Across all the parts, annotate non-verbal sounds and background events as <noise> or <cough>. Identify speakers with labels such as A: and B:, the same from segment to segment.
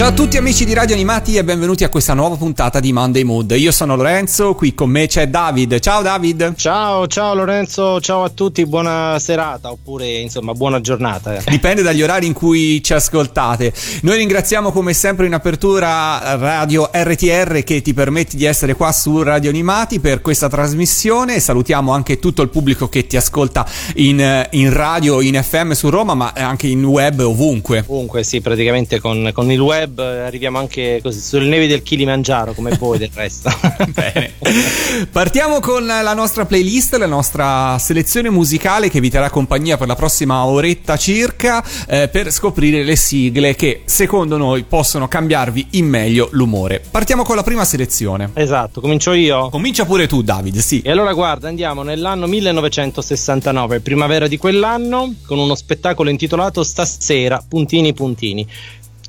A: Ciao a tutti amici di Radio Animati e benvenuti a questa nuova puntata di Monday Mood. Io sono Lorenzo, qui con me c'è David. Ciao David.
B: Ciao, ciao Lorenzo, ciao a tutti, buona serata oppure insomma buona giornata. <laughs>
A: Dipende dagli orari in cui ci ascoltate. Noi ringraziamo come sempre in apertura Radio RTR che ti permette di essere qua su Radio Animati per questa trasmissione. Salutiamo anche tutto il pubblico che ti ascolta in, in radio, in FM su Roma, ma anche in web ovunque.
B: Ovunque, sì, praticamente con, con il web web arriviamo anche così sulle nevi del Kilimangiaro come voi del resto. <laughs>
A: Bene. Partiamo con la nostra playlist, la nostra selezione musicale che vi terrà compagnia per la prossima oretta circa eh, per scoprire le sigle che secondo noi possono cambiarvi in meglio l'umore. Partiamo con la prima selezione.
B: Esatto, comincio io.
A: Comincia pure tu David, sì.
B: E allora guarda, andiamo nell'anno 1969, primavera di quell'anno, con uno spettacolo intitolato Stasera, puntini puntini.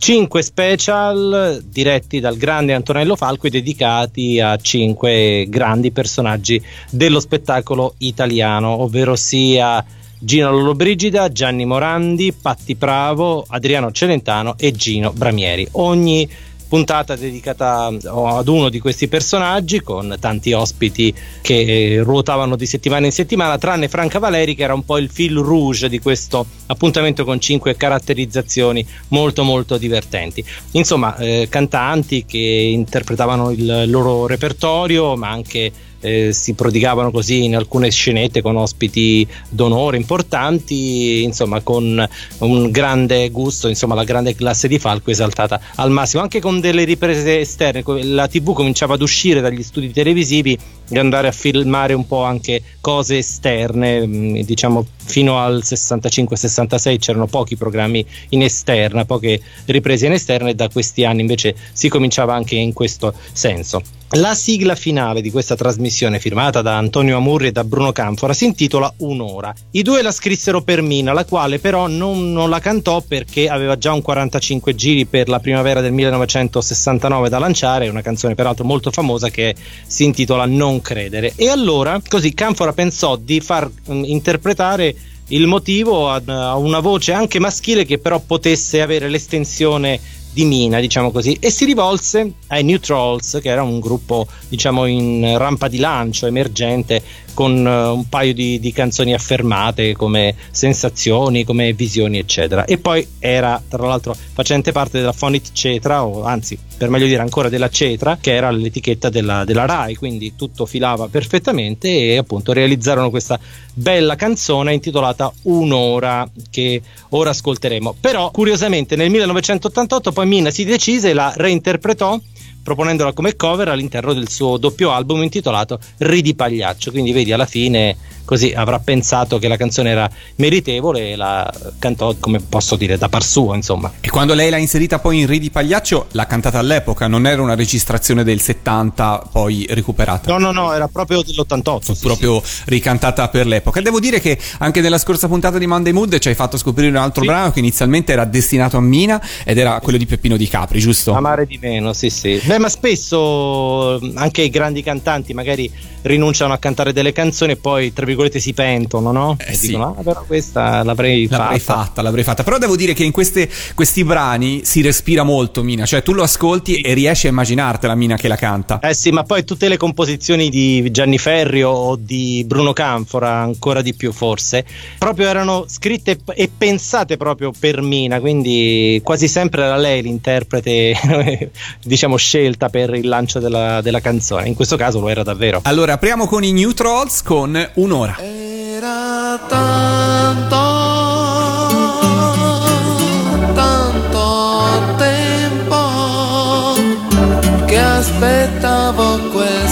B: 5 special diretti dal grande Antonello Falco e dedicati a 5 grandi personaggi dello spettacolo italiano, ovvero sia Gino Lollobrigida, Gianni Morandi, Patti Pravo, Adriano Celentano e Gino Bramieri. Ogni puntata dedicata ad uno di questi personaggi con tanti ospiti che eh, ruotavano di settimana in settimana, tranne Franca Valeri che era un po' il fil rouge di questo appuntamento con cinque caratterizzazioni molto molto divertenti. Insomma, eh, cantanti che interpretavano il loro repertorio, ma anche eh, si prodigavano così in alcune scenette con ospiti d'onore importanti, insomma con un grande gusto, insomma la grande classe di Falco esaltata al massimo, anche con delle riprese esterne, la tv cominciava ad uscire dagli studi televisivi e andare a filmare un po' anche cose esterne, mm, diciamo fino al 65-66 c'erano pochi programmi in esterna, poche riprese in esterna e da questi anni invece si cominciava anche in questo senso. La sigla finale di questa trasmissione, firmata da Antonio Amurri e da Bruno Canfora, si intitola Un'ora. I due la scrissero per Mina, la quale però non, non, la cantò perché aveva già un 45 giri per la primavera del 1969 da lanciare, una canzone peraltro molto famosa che si intitola Non credere. E allora, così Canfora pensò di far um, interpretare il motivo a, a una voce anche maschile che però potesse avere l'estensione di Mina, diciamo così, e si rivolse ai New Trolls, che era un gruppo, diciamo, in rampa di lancio emergente con uh, un paio di, di, canzoni affermate come sensazioni, come visioni, eccetera. E poi era, tra l'altro, facente parte della Phonit Cetra, o anzi, per meglio dire ancora della Cetra, che era l'etichetta della, della Rai, quindi tutto filava perfettamente e appunto realizzarono questa bella canzone intitolata Un'ora che ora ascolteremo. Però, curiosamente, nel 1988 poi Mina si decise e la reinterpretò proponendola come cover all'interno del suo doppio album intitolato Ridi Pagliaccio. Quindi vedi alla fine così avrà pensato che la canzone era meritevole e la cantò come posso dire da par suo insomma
A: e quando lei l'ha inserita poi in Ridi Pagliaccio l'ha cantata all'epoca non era una registrazione del 70 poi recuperata
B: no no no era proprio dell'88
A: sì, proprio sì. ricantata per l'epoca devo dire che anche nella scorsa puntata di Monday Mood ci hai fatto scoprire un altro sì. brano che inizialmente era destinato a Mina ed era quello di Peppino Di Capri giusto?
B: Amare di meno sì sì beh ma spesso anche i grandi cantanti magari rinunciano a cantare delle canzoni e poi tra virgolette si pentono, no?
A: Eh
B: e
A: sì.
B: dicono, ah, però questa l'avrei,
A: l'avrei fatta. fatta. L'avrei fatta, però devo dire che in queste, questi brani si respira molto Mina, cioè tu lo ascolti e riesci a immaginartela Mina che la canta.
B: Eh sì, ma poi tutte le composizioni di Gianni Ferrio o di Bruno Canfora, ancora di più forse, proprio erano scritte e pensate proprio per Mina, quindi quasi sempre era lei l'interprete, <laughs> diciamo, scelta per il lancio della, della canzone. In questo caso lo era davvero.
A: Allora, apriamo con i New Trolls con un'ora.
C: Era tanto, tanto tempo che aspettavo quest'ora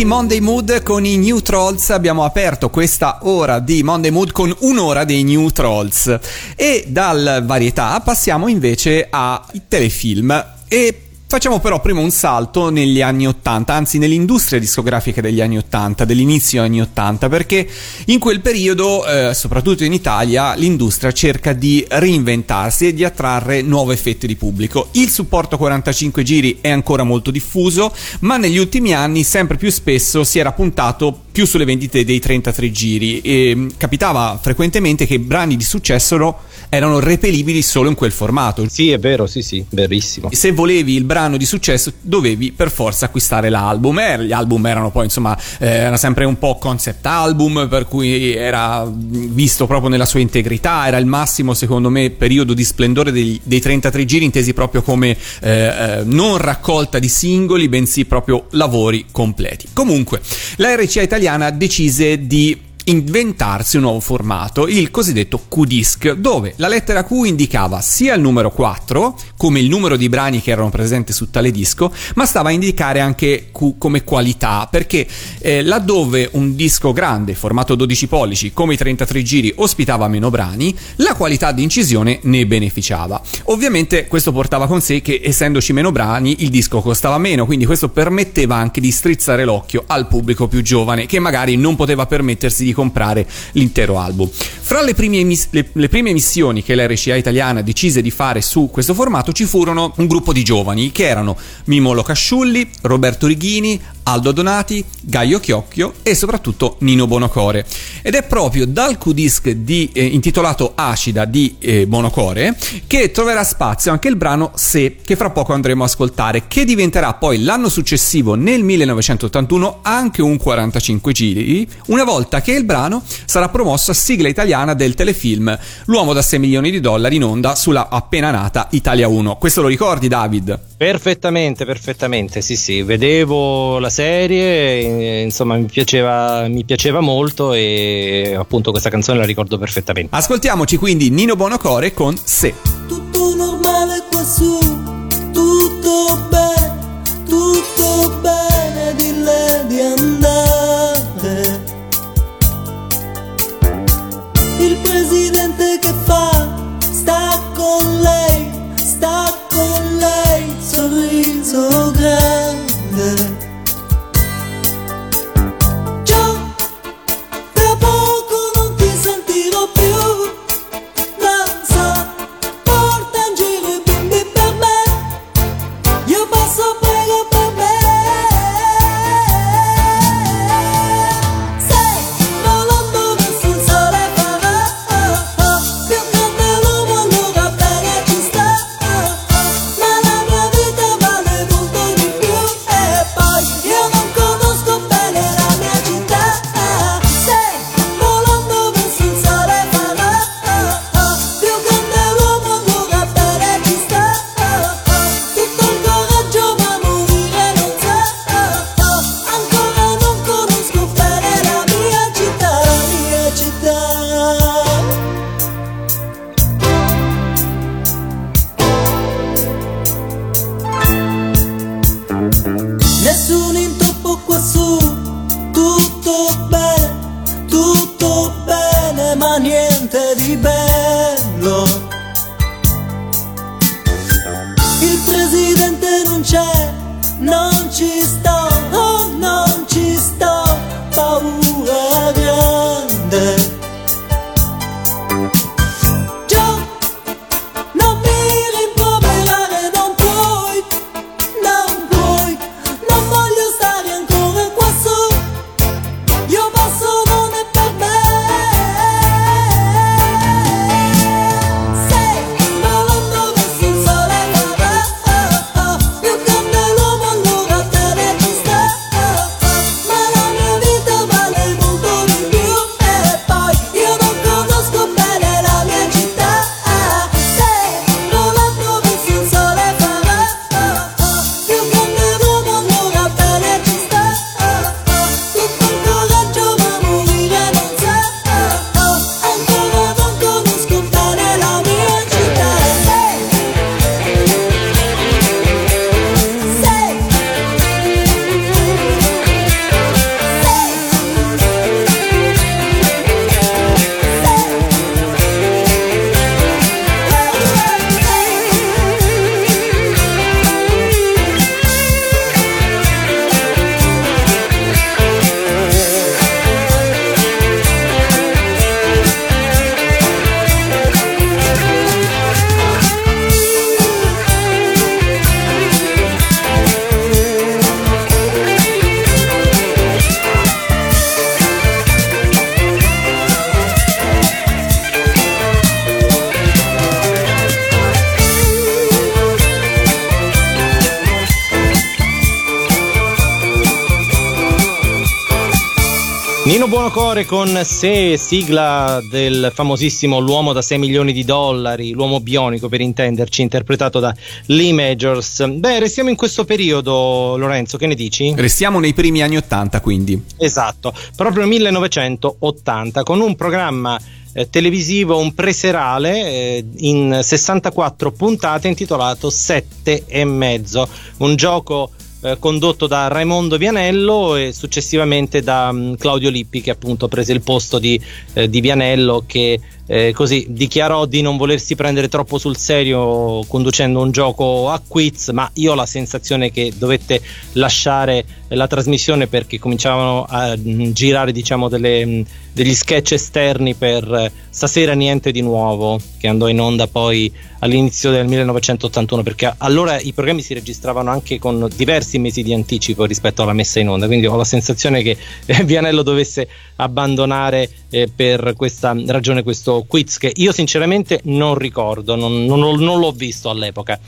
A: Animati Monday Mood con i New Trolls. Abbiamo aperto questa ora di Monday Mood con un'ora dei New Trolls. E dal varietà passiamo invece ai telefilm. E Facciamo però prima un salto negli anni 80, anzi nell'industria discografica degli anni 80, dell'inizio anni 80, perché in quel periodo, eh, soprattutto in Italia, l'industria cerca di reinventarsi e di attrarre nuove fette di pubblico. Il supporto 45 giri è ancora molto diffuso, ma negli ultimi anni sempre più spesso si era puntato più sulle vendite dei 33 giri e mm, capitava frequentemente che brani di successo erano repelibili solo in quel formato.
B: Sì, è vero, sì, sì, verissimo.
A: Se volevi il brano di successo dovevi per forza acquistare l'album e gli album erano poi insomma eh, era sempre un po' concept album per cui era visto proprio nella sua integrità era il massimo secondo me periodo di splendore dei, dei 33 giri intesi proprio come eh, eh, non raccolta di singoli bensì proprio lavori completi comunque la RCA italiana decise di inventarsi un nuovo formato, il cosiddetto Q-Disc, dove la lettera Q indicava sia il numero 4, come il numero di brani che erano presenti su tale disco, ma stava a indicare anche Q come qualità, perché eh, laddove un disco grande, formato 12 pollici, come i 33 giri, ospitava meno brani, la qualità di incisione ne beneficiava. Ovviamente questo portava con sé che essendoci meno brani, il disco costava meno, quindi questo permetteva anche di strizzare l'occhio al pubblico più giovane, che magari non poteva permettersi di comprare l'intero album. Fra le prime, emiss- le, le prime emissioni che l'RCA italiana decise di fare su questo formato ci furono un gruppo di giovani che erano Mimo Locasciulli, Roberto Righini, Aldo Donati, Gaio Chiocchio e soprattutto Nino Bonocore. Ed è proprio dal Q-Disc di, eh, intitolato Acida di eh, Bonocore che troverà spazio anche il brano Se, che fra poco andremo a ascoltare, che diventerà poi l'anno successivo, nel 1981, anche un 45 giri, una volta che il brano sarà promosso a sigla italiana del telefilm L'uomo da 6 milioni di dollari in onda sulla appena nata Italia 1. Questo lo ricordi David?
B: Perfettamente, perfettamente, sì sì, vedevo la serie, insomma mi piaceva, mi piaceva molto e appunto questa canzone la ricordo perfettamente.
A: Ascoltiamoci quindi Nino Bonocore con Se.
D: Tutto normale quassù, tutto bene, tutto bene, dille di andare. Lei, sta con sorriso grande.
B: Nino Buonocore con Se, sigla del famosissimo L'uomo da 6 milioni di dollari, l'uomo bionico per intenderci, interpretato da Lee Majors. Beh, restiamo in questo periodo, Lorenzo, che ne dici?
A: Restiamo nei primi anni 80 quindi.
B: Esatto, proprio 1980, con un programma eh, televisivo, un preserale eh, in 64 puntate intitolato Sette e mezzo, un gioco eh, condotto da Raimondo Vianello e successivamente da mh, Claudio Lippi che appunto prese il posto di, eh, di Vianello che eh, così dichiarò di non volersi prendere troppo sul serio conducendo un gioco a quiz ma io ho la sensazione che dovette lasciare la trasmissione perché cominciavano a mh, girare diciamo delle, mh, degli sketch esterni per eh, Stasera niente di nuovo che andò in onda poi all'inizio del 1981 perché allora i programmi si registravano anche con diversi mesi di anticipo rispetto alla messa in onda. Quindi ho la sensazione che eh, Vianello dovesse abbandonare eh, per questa ragione questo quiz che io sinceramente non ricordo non, non, non l'ho visto all'epoca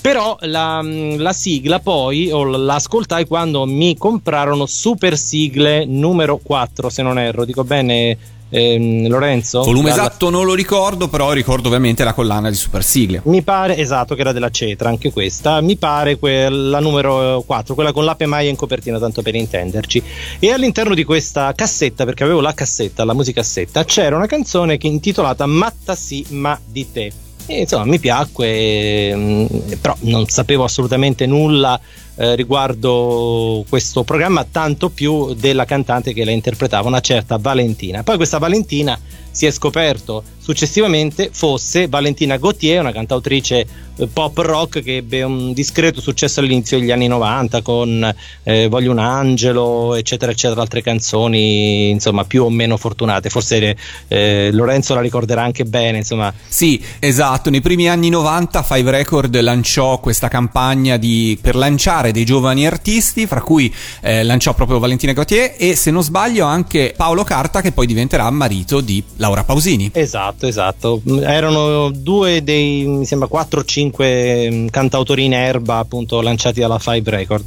B: però la, la, sigla poi o l'ascoltai quando mi comprarono super sigle numero 4 se non erro dico bene ehm, Lorenzo?
A: Volume
B: Dalla-
A: esatto non lo ricordo, però ricordo ovviamente la collana di Super Sigle.
B: mi pare esatto che era della Cetra anche questa. Mi pare que- la numero 4 quella con l'ape Maia in copertina tanto per intenderci. E all'interno di questa cassetta perché avevo la cassetta la musicassetta c'era una canzone che intitolata Matta sì ma di te e insomma mi piacque mm, però non sapevo assolutamente nulla eh, riguardo questo programma tanto più della cantante che la interpretava una certa Valentina. Poi questa Valentina si è scoperto successivamente fosse Valentina Gauthier, una cantautrice eh, pop rock che ebbe un discreto successo all'inizio degli anni 90 con eh, Voglio un angelo, eccetera, eccetera, altre canzoni insomma più o meno fortunate. Forse eh, Lorenzo la ricorderà anche bene, insomma.
A: Sì, esatto, nei primi anni 90 Five Record lanciò questa campagna di- per lanciare dei giovani artisti, fra cui eh, lanciò proprio Valentina Gautier e se non sbaglio anche Paolo Carta che poi diventerà marito di Laura Pausini.
B: Esatto, esatto. Mm, Erano due dei, mi sembra, 4 o 5 cantautori in erba, appunto, lanciati dalla Five Record.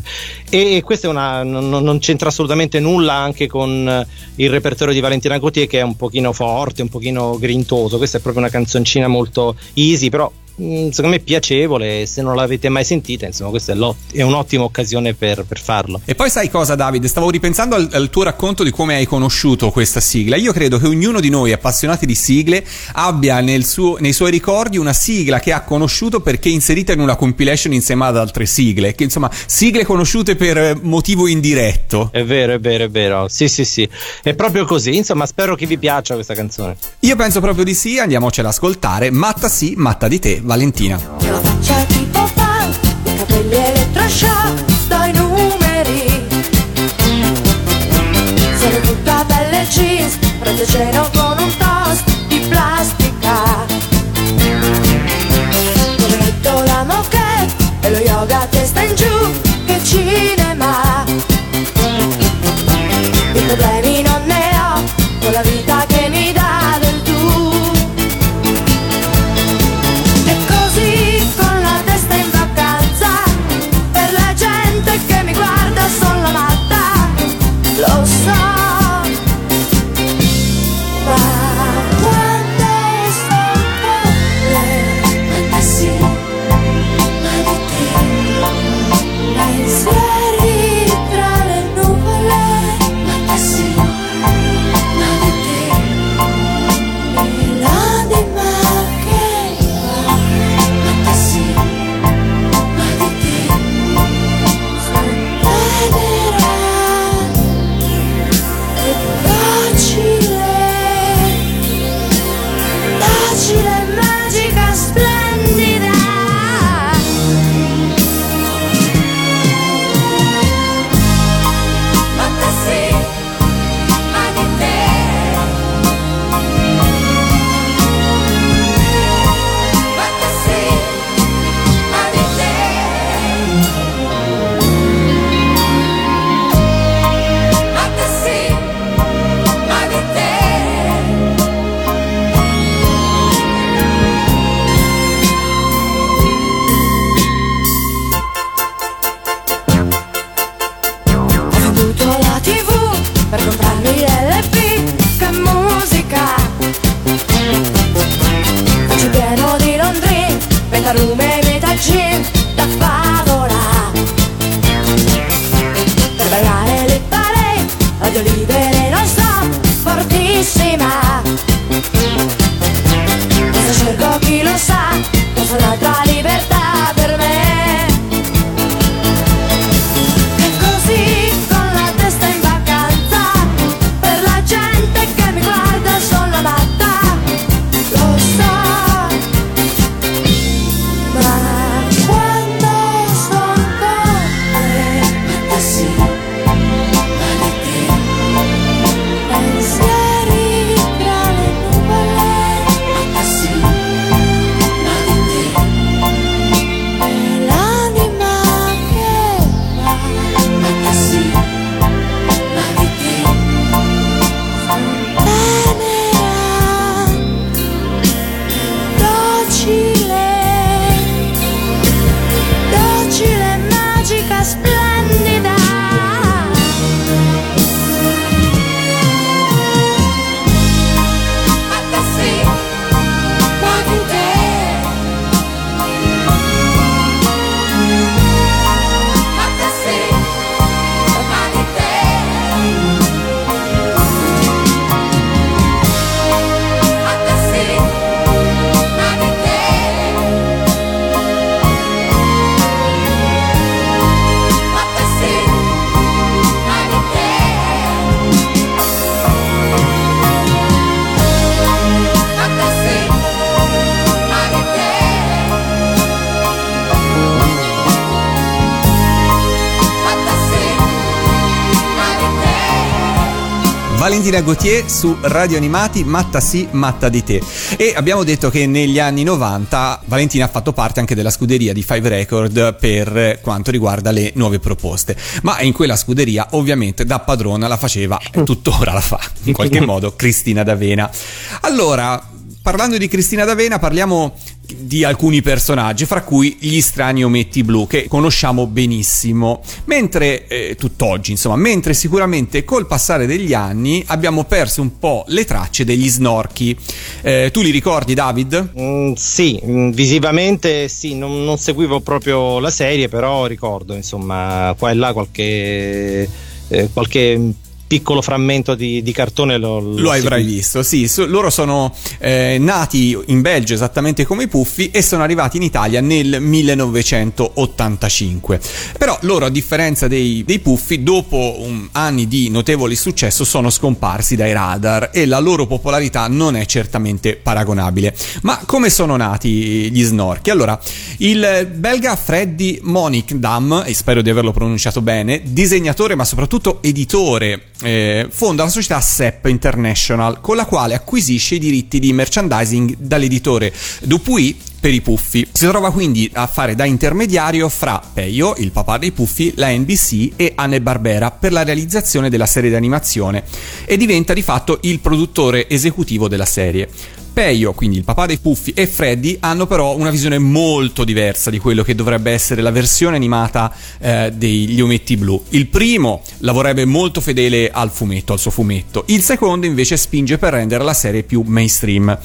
B: E questa è una, non, non c'entra assolutamente nulla anche con eh, il repertorio di Valentina Gautier, che è un pochino forte, un pochino grintoso. Questa è proprio una canzoncina molto easy, però mm, secondo me piacevole. Se non l'avete mai sentita, insomma, questa è, è un'ottima occasione per, per farlo.
A: E poi sai cosa Davide? Stavo ripensando al, al tuo racconto di come hai conosciuto questa sigla. Io credo che ognuno di noi appassionati di sigle abbia nel suo- nei suoi ricordi una sigla che ha conosciuto perché inserita in una compilation insieme ad altre sigle, che insomma sigle conosciute per motivo indiretto.
B: È vero, è vero, è vero. Sì, sì, sì. È proprio così. Insomma, spero che vi piaccia questa canzone.
A: Io penso proprio di sì, andiamocela ad ascoltare. Matta sì, matta di te, Valentina.
E: C'è la faccia tipo i capelli elettroshock, dai numeri. Sono tutta pelle jeans, ceno con un toast
A: Valentina Gauthier su Radio Animati, matta sì, matta di te. E abbiamo detto che negli anni 90 Valentina ha fatto parte anche della scuderia di Five Record per quanto riguarda le nuove proposte. Ma in quella scuderia ovviamente da padrona la faceva, e tuttora la fa in qualche <laughs> modo, Cristina D'Avena. Allora, parlando di Cristina D'Avena parliamo di alcuni personaggi, fra cui gli strani ometti blu che conosciamo benissimo. Mentre eh, tutt'oggi, insomma, mentre sicuramente col passare degli anni abbiamo perso un po' le tracce degli snorchi. Eh, tu li ricordi, David?
B: Mm, sì, mm, visivamente sì, non, non seguivo proprio la serie, però ricordo, insomma, qua e là qualche, eh, qualche piccolo frammento di, di cartone lo, lo,
A: Lo avrai visto, sì, so- loro sono eh, nati in Belgio esattamente come i Puffi e sono arrivati in Italia nel 1985. Però loro, a differenza dei, dei Puffi, dopo un- anni di notevole successo sono scomparsi dai radar e la loro popolarità non è certamente paragonabile. Ma come sono nati gli snorchi? Allora, il belga Freddy Monikdam, e spero di averlo pronunciato bene, disegnatore ma soprattutto editore, eh, fonda la società SEP International con la quale acquisisce i diritti di merchandising dall'editore Dupuy per i puffi. Si trova quindi a fare da intermediario fra Peio, il papà dei puffi, la NBC e Anne Barbera per la realizzazione della serie d'animazione e diventa di fatto il produttore esecutivo della serie. Peio, quindi il papà dei Puffi, e Freddy hanno però una visione molto diversa di quello che dovrebbe essere la versione animata eh, degli Ometti Blu. Il primo lavorerebbe molto fedele al fumetto, al suo fumetto. Il secondo invece spinge per rendere la serie più mainstream.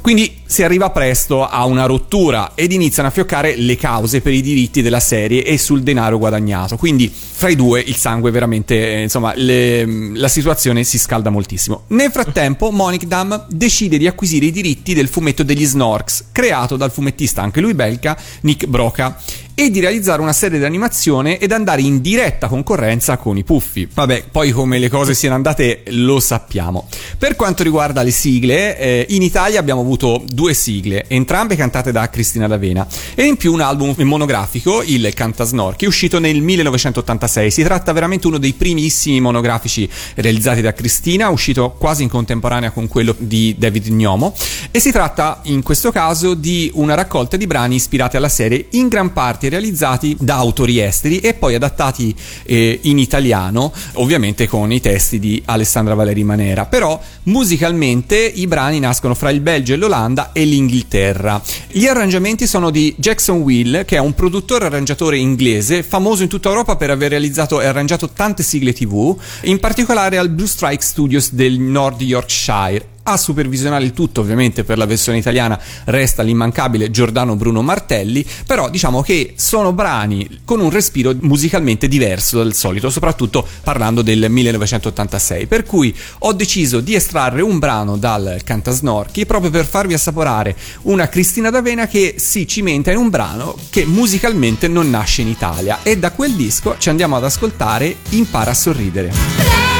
A: Quindi si arriva presto a una rottura ed iniziano a fioccare le cause per i diritti della serie e sul denaro guadagnato. Quindi fra i due il sangue veramente, eh, insomma, le- la situazione si scalda moltissimo. Nel frattempo Monikdam decide di acquisire i diritti del fumetto degli Snorks, creato dal fumettista anche lui belga Nick Broca e di realizzare una serie di animazione ed andare in diretta concorrenza con i puffi. Vabbè, poi come le cose siano andate lo sappiamo. Per quanto riguarda le sigle, eh, in Italia abbiamo avuto due sigle, entrambe cantate da Cristina D'Avena, e in più un album monografico, il Cantasnorchi, uscito nel 1986. Si tratta veramente uno dei primissimi monografici realizzati da Cristina, uscito quasi in contemporanea con quello di David Gnomo, e si tratta in questo caso di una raccolta di brani ispirati alla serie, in gran parte realizzati da autori esteri e poi adattati eh, in italiano, ovviamente con i testi di Alessandra Valeri Manera. Però musicalmente i brani nascono fra il Belgio e l'Olanda e l'Inghilterra. Gli arrangiamenti sono di Jackson Will, che è un produttore arrangiatore inglese, famoso in tutta Europa per aver realizzato e arrangiato tante sigle TV, in particolare al Blue Strike Studios del Nord Yorkshire a supervisionare il tutto, ovviamente per la versione italiana resta l'immancabile Giordano Bruno Martelli, però diciamo che sono brani con un respiro musicalmente diverso dal solito, soprattutto parlando del 1986, per cui ho deciso di estrarre un brano dal Cantasnorchi proprio per farvi assaporare una Cristina D'Avena che si cimenta in un brano che musicalmente non nasce in Italia e da quel disco ci andiamo ad ascoltare Impara a sorridere.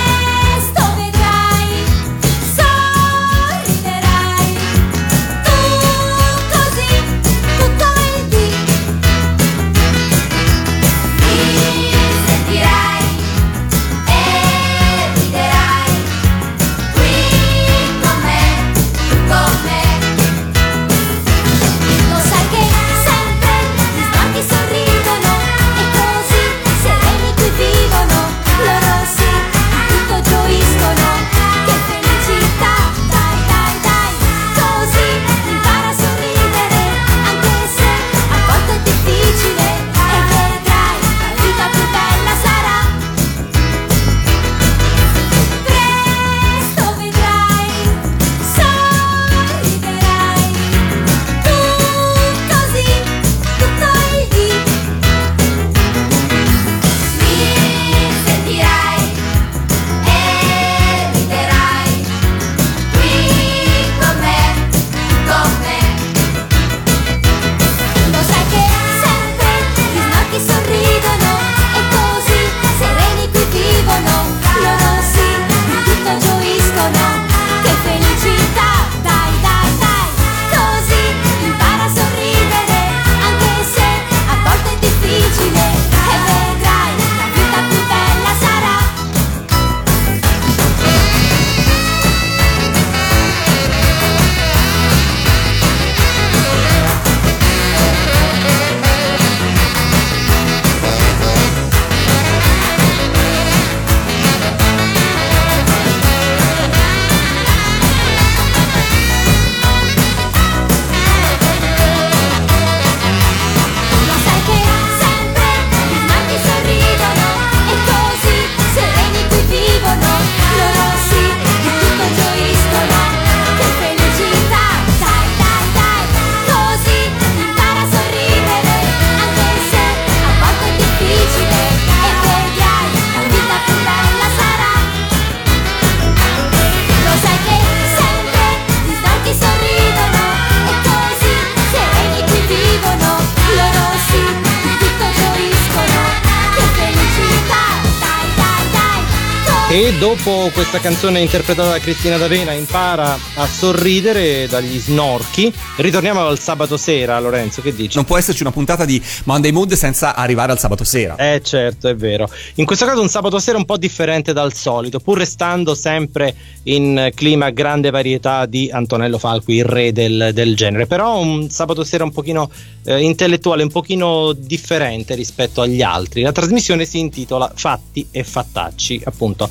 B: Dopo questa canzone interpretata da Cristina D'Avena impara a sorridere dagli snorchi. Ritorniamo al sabato sera, Lorenzo, che dici?
A: Non può esserci una puntata di Monday Mood senza arrivare al sabato sera.
B: Eh certo, è vero. In questo caso un sabato sera un po' differente dal solito, pur restando sempre in clima grande varietà di Antonello Falqui, il re del, del genere. Però un sabato sera un pochino eh, intellettuale, un pochino differente rispetto agli altri. La trasmissione si intitola Fatti e Fattacci, appunto,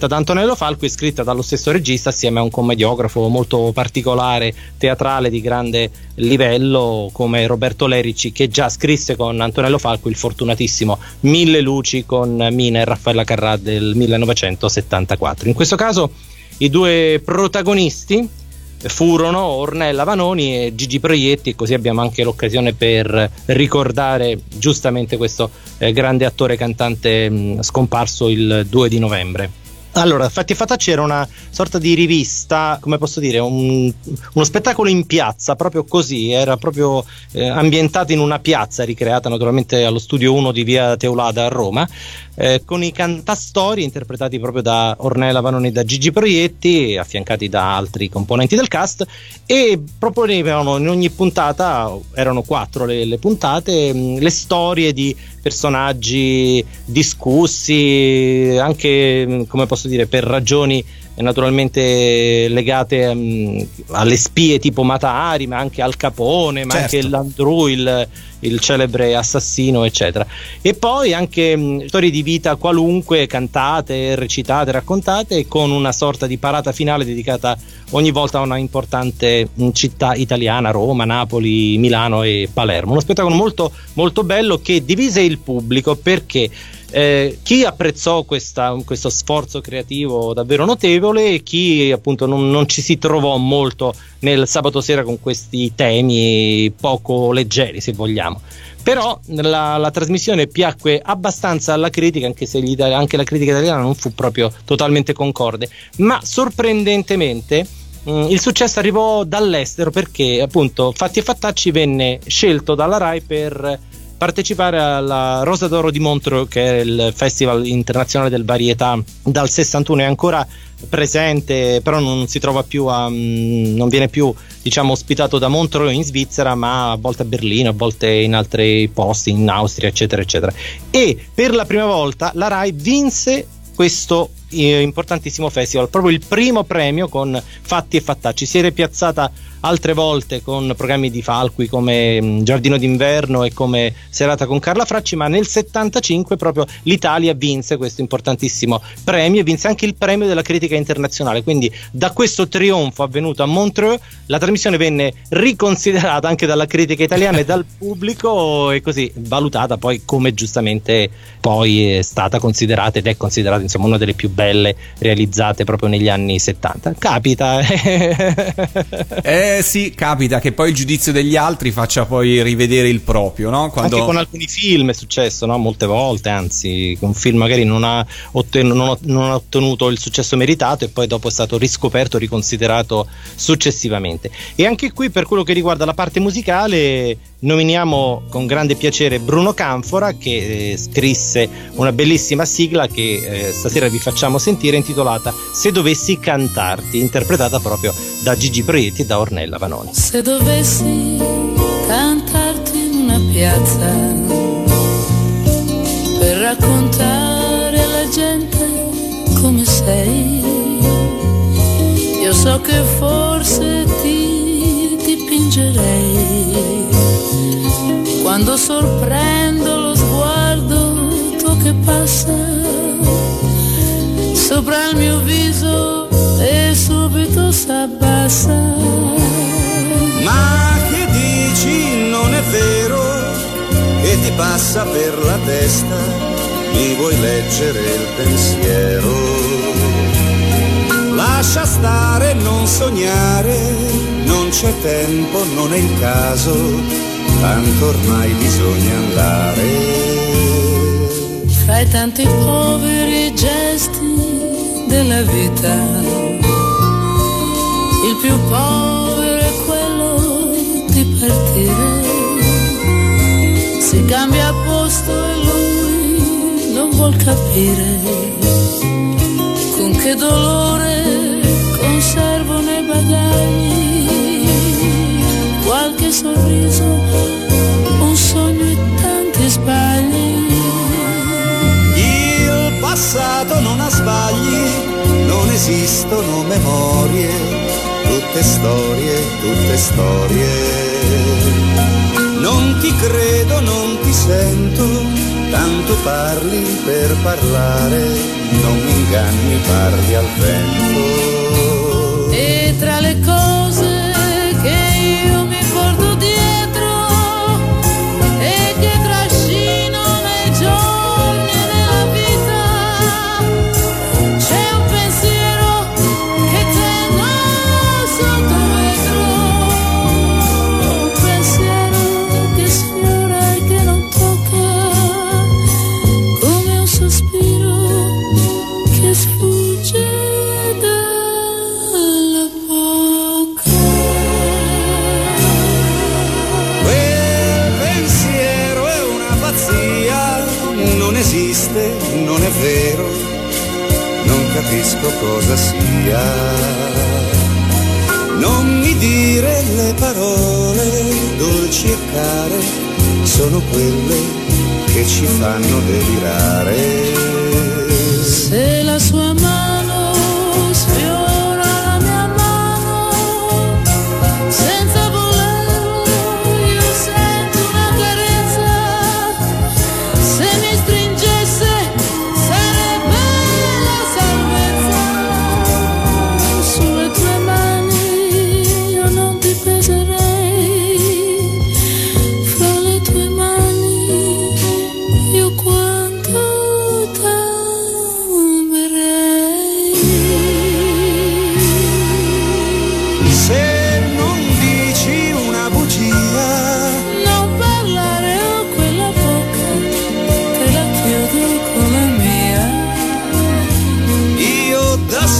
B: diretta da Antonello Falqui e scritta dallo stesso regista assieme a un commediografo molto particolare, teatrale di grande livello come Roberto Lerici che già scrisse con Antonello Falqui il fortunatissimo Mille luci con Mina e Raffaella Carrà del 1974. In questo caso i due protagonisti furono Ornella Vanoni e Gigi Proietti e così abbiamo anche l'occasione per ricordare giustamente questo eh, grande attore cantante mh, scomparso il 2 di novembre. Allora, Fatti e Fatacci era una sorta di rivista, come posso dire, un- uno spettacolo in piazza, proprio così, era proprio eh, ambientato in una piazza, ricreata naturalmente allo studio 1 di via Teulada a Roma, eh, con i cantastori interpretati proprio da Ornella Vanoni e da Gigi Proietti, affiancati da altri componenti del cast, e proponevano in ogni puntata, erano quattro le, le puntate, mh, le storie di personaggi discussi, anche mh, come posso dire, per ragioni eh, naturalmente legate mh, alle spie tipo Matahari, ma anche al Capone, ma
A: Certo.
B: anche l'Andrew, il, il celebre assassino, eccetera. E poi anche mh, storie di vita qualunque, cantate, recitate, raccontate, con una sorta di parata finale dedicata ogni volta a una importante mh, città italiana, Roma, Napoli, Milano e Palermo. Uno spettacolo molto, molto bello che divise il pubblico perché eh, chi apprezzò questa- questo sforzo creativo davvero notevole e chi appunto non, non ci si trovò molto nel sabato sera con questi temi poco leggeri se vogliamo. Però la, la trasmissione piacque abbastanza alla critica, anche se gli anche la critica italiana non fu proprio totalmente concorde, ma sorprendentemente Mm, il successo arrivò dall'estero perché appunto Fatti e Fattacci venne scelto dalla Rai per partecipare alla Rosa d'Oro di Montreux che è il festival internazionale del varietà dal 61 è ancora presente però non si trova più a, mm, non viene più diciamo ospitato da Montreux in Svizzera ma a volte a Berlino a volte in altri posti in Austria eccetera eccetera. E per la prima volta la Rai vinse questo importantissimo festival, proprio il primo premio con Fatti e Fattacci. Si era piazzata altre volte con programmi di Falqui come mh, Giardino d'inverno e come Serata con Carla Fracci, ma nel 75 proprio l'Italia vinse questo importantissimo premio e vinse anche il premio della critica internazionale. Quindi da questo trionfo avvenuto a Montreux la trasmissione venne riconsiderata anche dalla critica italiana e dal <laughs> pubblico e così valutata poi come giustamente poi è stata considerata ed è considerata insomma una delle più belle realizzate proprio negli anni 70. Capita. <laughs>
A: Eh sì, capita che poi il giudizio degli altri faccia poi rivedere il proprio, no? Quando...
B: Anche con alcuni film è successo, no? molte volte, anzi, un film magari non ha, otten- non ha- non ha ottenuto il successo meritato e poi dopo è stato riscoperto, riconsiderato successivamente. E anche qui, per quello che riguarda la parte musicale, nominiamo con grande piacere Bruno Canfora che eh, scrisse una bellissima sigla che eh, stasera vi facciamo sentire intitolata Se dovessi cantarti, interpretata proprio da Gigi Proietti e da Ornella Vanoni.
F: Se dovessi cantarti in una piazza per raccontare alla gente come sei, io so che forse ti dipingerei quando sorprendo lo sguardo tuo che passa sopra il mio viso e subito s'abbassa.
G: Ma che dici non è vero che ti passa per la testa, mi vuoi leggere il pensiero. Lascia stare, non sognare, non c'è tempo, non è il caso, tanto ormai bisogna andare.
F: Fra i tanti poveri della vita, il più povero è quello di partire. Si cambia posto e lui non vuol capire che dolore conservo nei bagagli, qualche sorriso, un sogno e tanti sbagli.
G: Esistono memorie, tutte storie, tutte storie. Non ti credo, non ti sento, tanto parli per parlare, non mi inganni, parli al vento. Capisco cosa sia. Non mi dire le parole dolci e care, sono quelle che ci fanno delirare.
F: Se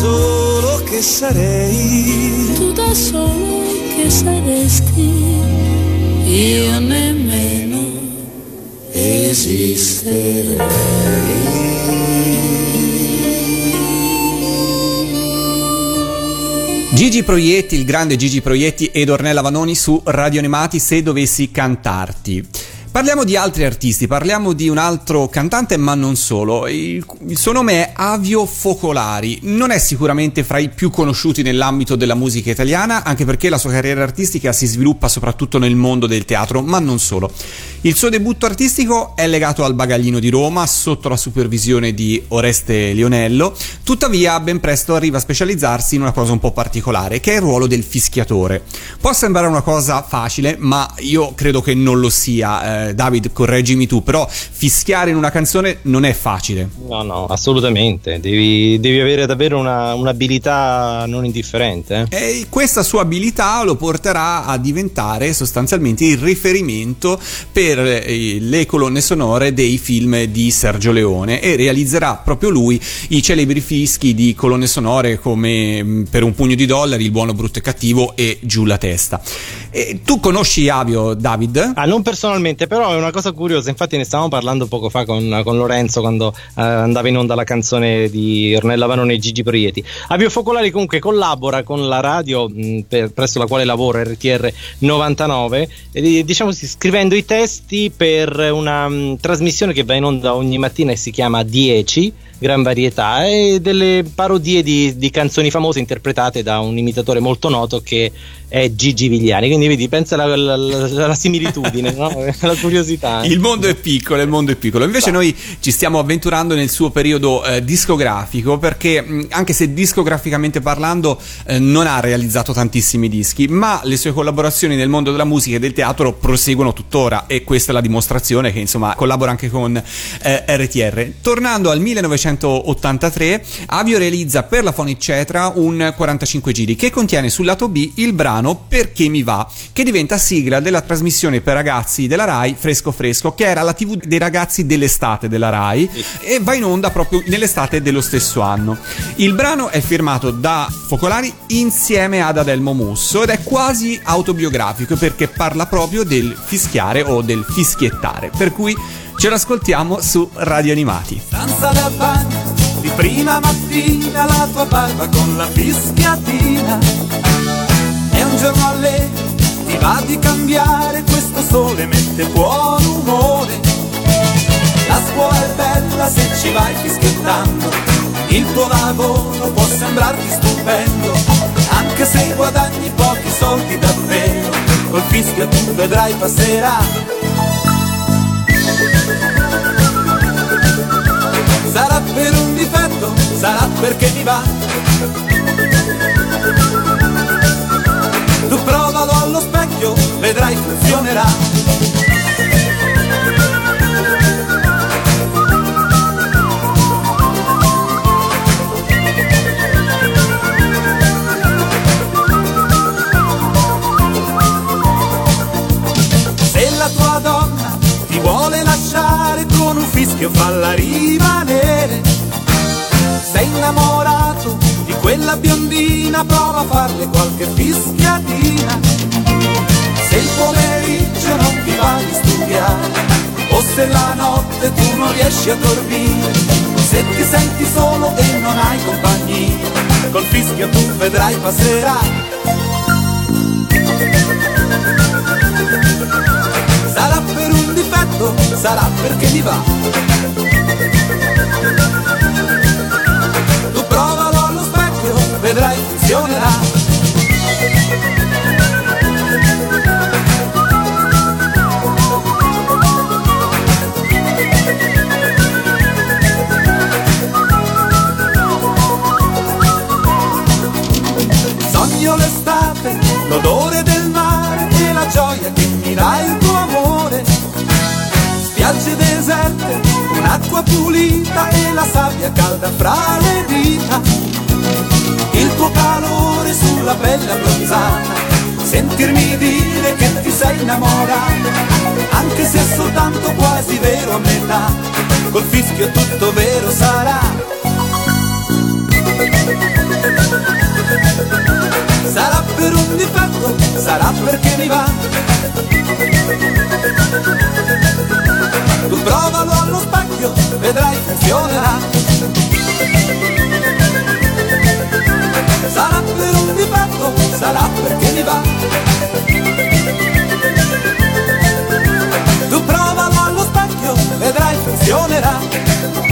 G: solo che sarei.
F: Tu da solo che saresti, io nemmeno
A: Gigi Proietti, il grande Gigi Proietti ed Ornella Vanoni su Radio Animati se dovessi cantarti. Parliamo di altri artisti, parliamo di un altro cantante, ma non solo. Il, il suo nome è Avio Focolari. Non è sicuramente fra i più conosciuti nell'ambito della musica italiana, anche perché la sua carriera artistica si sviluppa soprattutto nel mondo del teatro, ma non solo. Il suo debutto artistico è legato al Bagaglino di Roma, sotto la supervisione di Oreste Lionello. Tuttavia, ben presto arriva a specializzarsi in una cosa un po' particolare, che è il ruolo del fischiatore. Può sembrare una cosa facile, ma io credo che non lo sia. Eh, David, correggimi tu, però fischiare in una canzone non è facile.
B: No, no, assolutamente. Devi, devi avere davvero una- un'abilità non indifferente. eh.
A: E questa sua abilità lo porterà a diventare sostanzialmente il riferimento per eh, le colonne sonore dei film di Sergio Leone e realizzerà proprio lui i celebri fischi di colonne sonore come mh, Per un pugno di dollari, Il buono, brutto e cattivo e Giù la testa. E tu conosci Avio, David?
B: Ah, non personalmente, però è una cosa curiosa. Infatti, ne stavamo parlando poco fa con, con Lorenzo quando eh, andava in onda la canzone di Ornella Vanoni e Gigi Proietti. Avio Focolari comunque collabora con la radio mh, per- presso la quale lavoro, RTR 99, e, diciamo scrivendo i testi per una mh, trasmissione che va in onda ogni mattina e si chiama 10 gran varietà e delle parodie di, di canzoni famose interpretate da un imitatore molto noto che è Gigi Vigliani. Quindi vedi, pensa alla, alla- alla- similitudine, no? <laughs> la curiosità.
A: Il mondo è piccolo, il mondo è piccolo. Invece noi ci stiamo avventurando nel suo periodo eh, discografico perché mh, anche se discograficamente parlando eh, non ha realizzato tantissimi dischi, ma le sue collaborazioni nel mondo della musica e del teatro proseguono tuttora e questa è la dimostrazione che insomma collabora anche con eh, RTR. Tornando al 1983, Avio realizza per la Phonic Cetra un 45 giri che contiene sul lato B il brano Perché mi va, che diventa sigla della trasmissione per ragazzi della Rai Fresco Fresco, che era la TV dei ragazzi dell'estate della Rai e va in onda proprio nell'estate dello stesso anno. Il brano è firmato da Focolari insieme ad Adelmo Musso ed è quasi autobiografico perché parla proprio del fischiare o del fischiettare, per cui ce l'ascoltiamo su Radio Animati.
H: stanza da bagno di prima mattina la tua barba con la fischiatina. È un giorno allegro, ti va di cambiare, questo sole mette buon umore. La scuola è bella se ci vai fischiettando, il tuo lavoro può sembrarti stupendo, anche se guadagni pochi soldi davvero, col fischio tu vedrai passerà. Sarà per un difetto, sarà perché mi va. Tu provalo allo specchio, vedrai funzionerà. Se la tua donna ti vuole lasciare con un fischio falla rimanere. Di quella biondina, prova a farle qualche fischiatina. Se il pomeriggio non ti va di studiare, o se la notte tu non riesci a dormire, se ti senti solo e non hai compagnia, col fischio tu vedrai passerà. Sarà per un difetto, sarà perché mi va. Vedrai funzionerà. Sogno l'estate, l'odore del mare e la gioia che mi dà il tuo amore. Spiagge deserte, un'acqua pulita e la sabbia calda fra le dita. Calore sulla pelle abbronzata, sentirmi dire che ti sei innamorata, anche se è soltanto quasi vero a metà, col fischio tutto vero sarà. Sarà per un difetto, sarà perché mi va. Tu provalo allo specchio, vedrai funzionerà. Difetto, sarà perché mi va. Tu provalo allo specchio, vedrai funzionerà.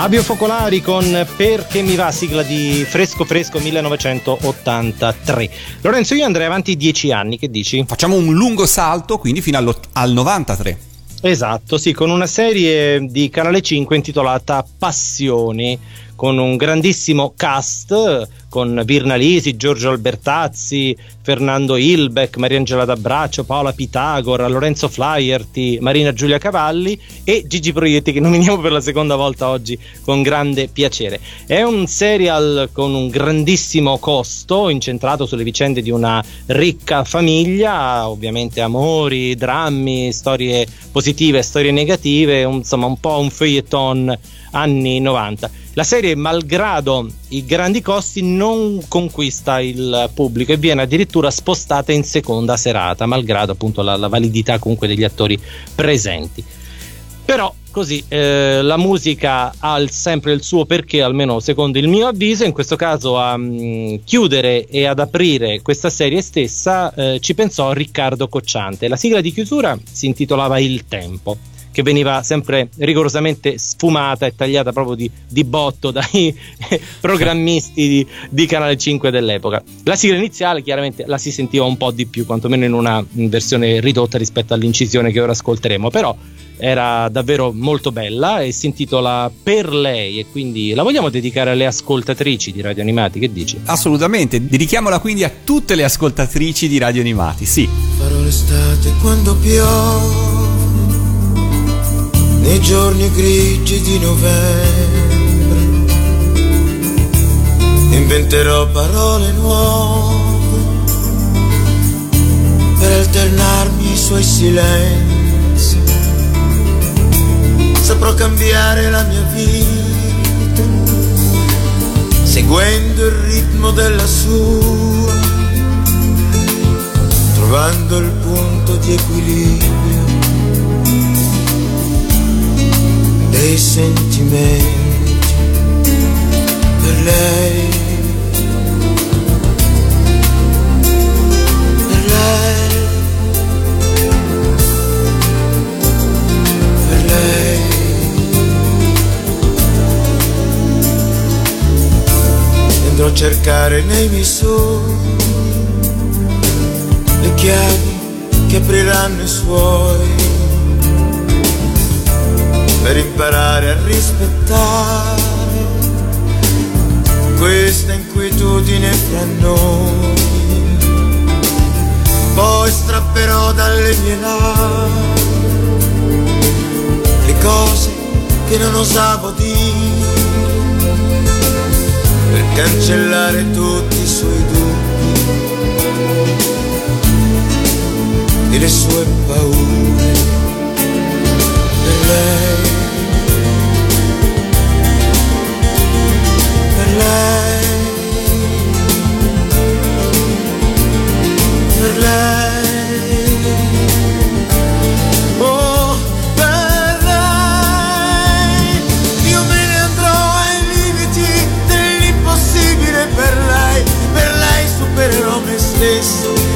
B: Fabio Focolari con Perché mi va, sigla di Fresco Fresco 1983. Lorenzo, io andrei avanti dieci anni, che dici?
A: Facciamo un lungo salto, quindi fino al 93.
B: Esatto, sì, con una serie di Canale 5 intitolata Passioni, con un grandissimo cast, con Virna Lisi, Giorgio Albertazzi, Fernando Ilbeck, Mariangela D'Abbraccio, Paola Pitagora, Lorenzo Flaierti, Marina Giulia Cavalli e Gigi Proietti che nominiamo per la seconda volta oggi con grande piacere. È un serial con un grandissimo costo, incentrato sulle vicende di una ricca famiglia, ovviamente amori, drammi, storie positive, storie negative, insomma un po' un feuilleton anni 90. La serie, malgrado i grandi costi, non conquista il pubblico e viene addirittura spostata in seconda serata, malgrado appunto la, la validità comunque degli attori presenti. Però così eh, la musica ha sempre il suo perché, almeno secondo il mio avviso. In questo caso a mm, chiudere e ad aprire questa serie stessa eh, ci pensò Riccardo Cocciante. La sigla di chiusura si intitolava Il Tempo che veniva sempre rigorosamente sfumata e tagliata proprio di, di botto <laughs> dai programmisti di, di Canale 5 dell'epoca. La sigla iniziale chiaramente la si sentiva un po' di più, quantomeno in una versione ridotta rispetto all'incisione che ora ascolteremo, però era davvero molto bella e si intitola Per lei e quindi la vogliamo dedicare alle ascoltatrici di Radio Animati, che dici?
A: Assolutamente, dedichiamola quindi a tutte le ascoltatrici di Radio Animati, sì.
G: Farò l'estate quando piove, nei giorni grigi di novembre. Inventerò parole nuove per alternarmi ai suoi silenzi.
I: saprò cambiare la mia vita, seguendo il ritmo della sua, trovando il punto di equilibrio dei sentimenti per lei. Per lei. Per lei. Andrò a cercare nei miei sogni le chiavi che apriranno i suoi per imparare a rispettare questa inquietudine fra noi. Poi strapperò dalle mie labbra le cose che non osavo dire per cancellare tutti i suoi dubbi e le sue paure per lei.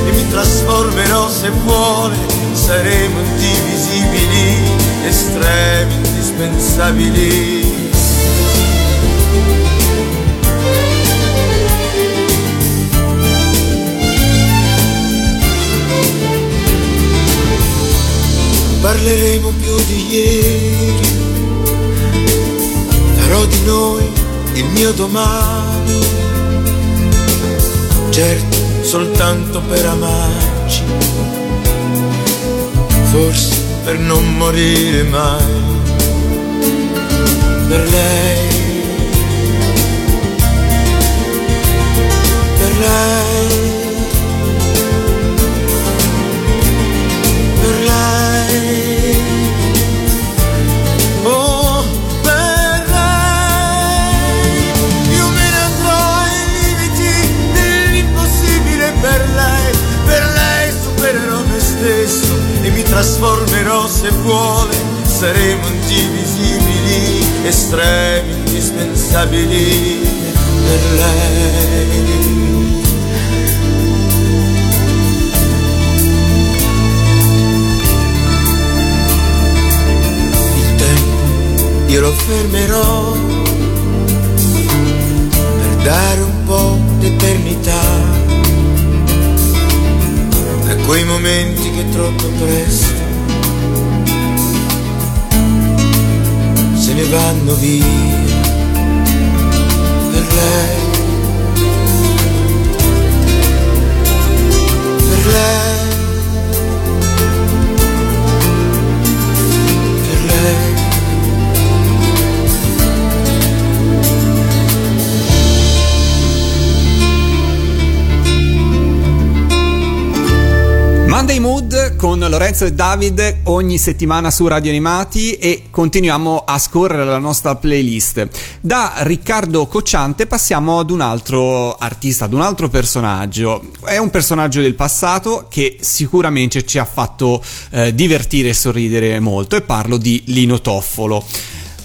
I: E mi trasformerò se vuole. Saremo indivisibili, estremi, indispensabili. Parleremo più di ieri, darò di noi il mio domani, certo soltanto per amarci, forse per non morire mai, per lei, Saremo indivisibili, estremi, indispensabili per lei. il tempo io lo fermerò per dare un po' d'eternità a quei momenti che troppo presto se ne vanno via per lei. Per lei. Per lei
A: con Lorenzo e David ogni settimana su Radio Animati e continuiamo a scorrere la nostra playlist. Da Riccardo Cocciante passiamo ad un altro artista, ad un altro personaggio. È un personaggio del passato che sicuramente ci ha fatto eh, divertire e sorridere molto e parlo di Lino Toffolo.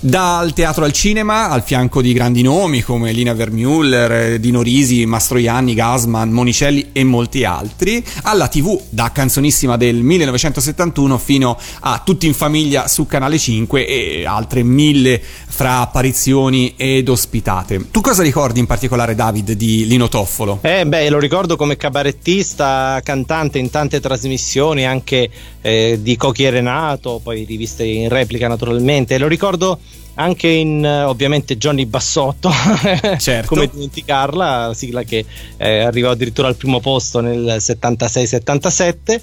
A: Dal teatro al cinema, al fianco di grandi nomi come Lina Vermüller, eh, Dino Risi, Mastroianni, Gasman, Monicelli e molti altri, alla TV da canzonissima del 1971 fino a Tutti in famiglia su Canale 5 e altre mille fra apparizioni ed ospitate. Tu cosa ricordi in particolare, David, di Lino Toffolo?
B: Eh beh, lo ricordo come cabarettista, cantante in tante trasmissioni, anche eh, di Cochi e Renato, poi riviste in replica naturalmente. Lo ricordo anche in eh, ovviamente Johnny Bassotto, <laughs>
A: Certo.
B: come dimenticarla, sigla che eh, arrivò addirittura al primo posto nel 76-77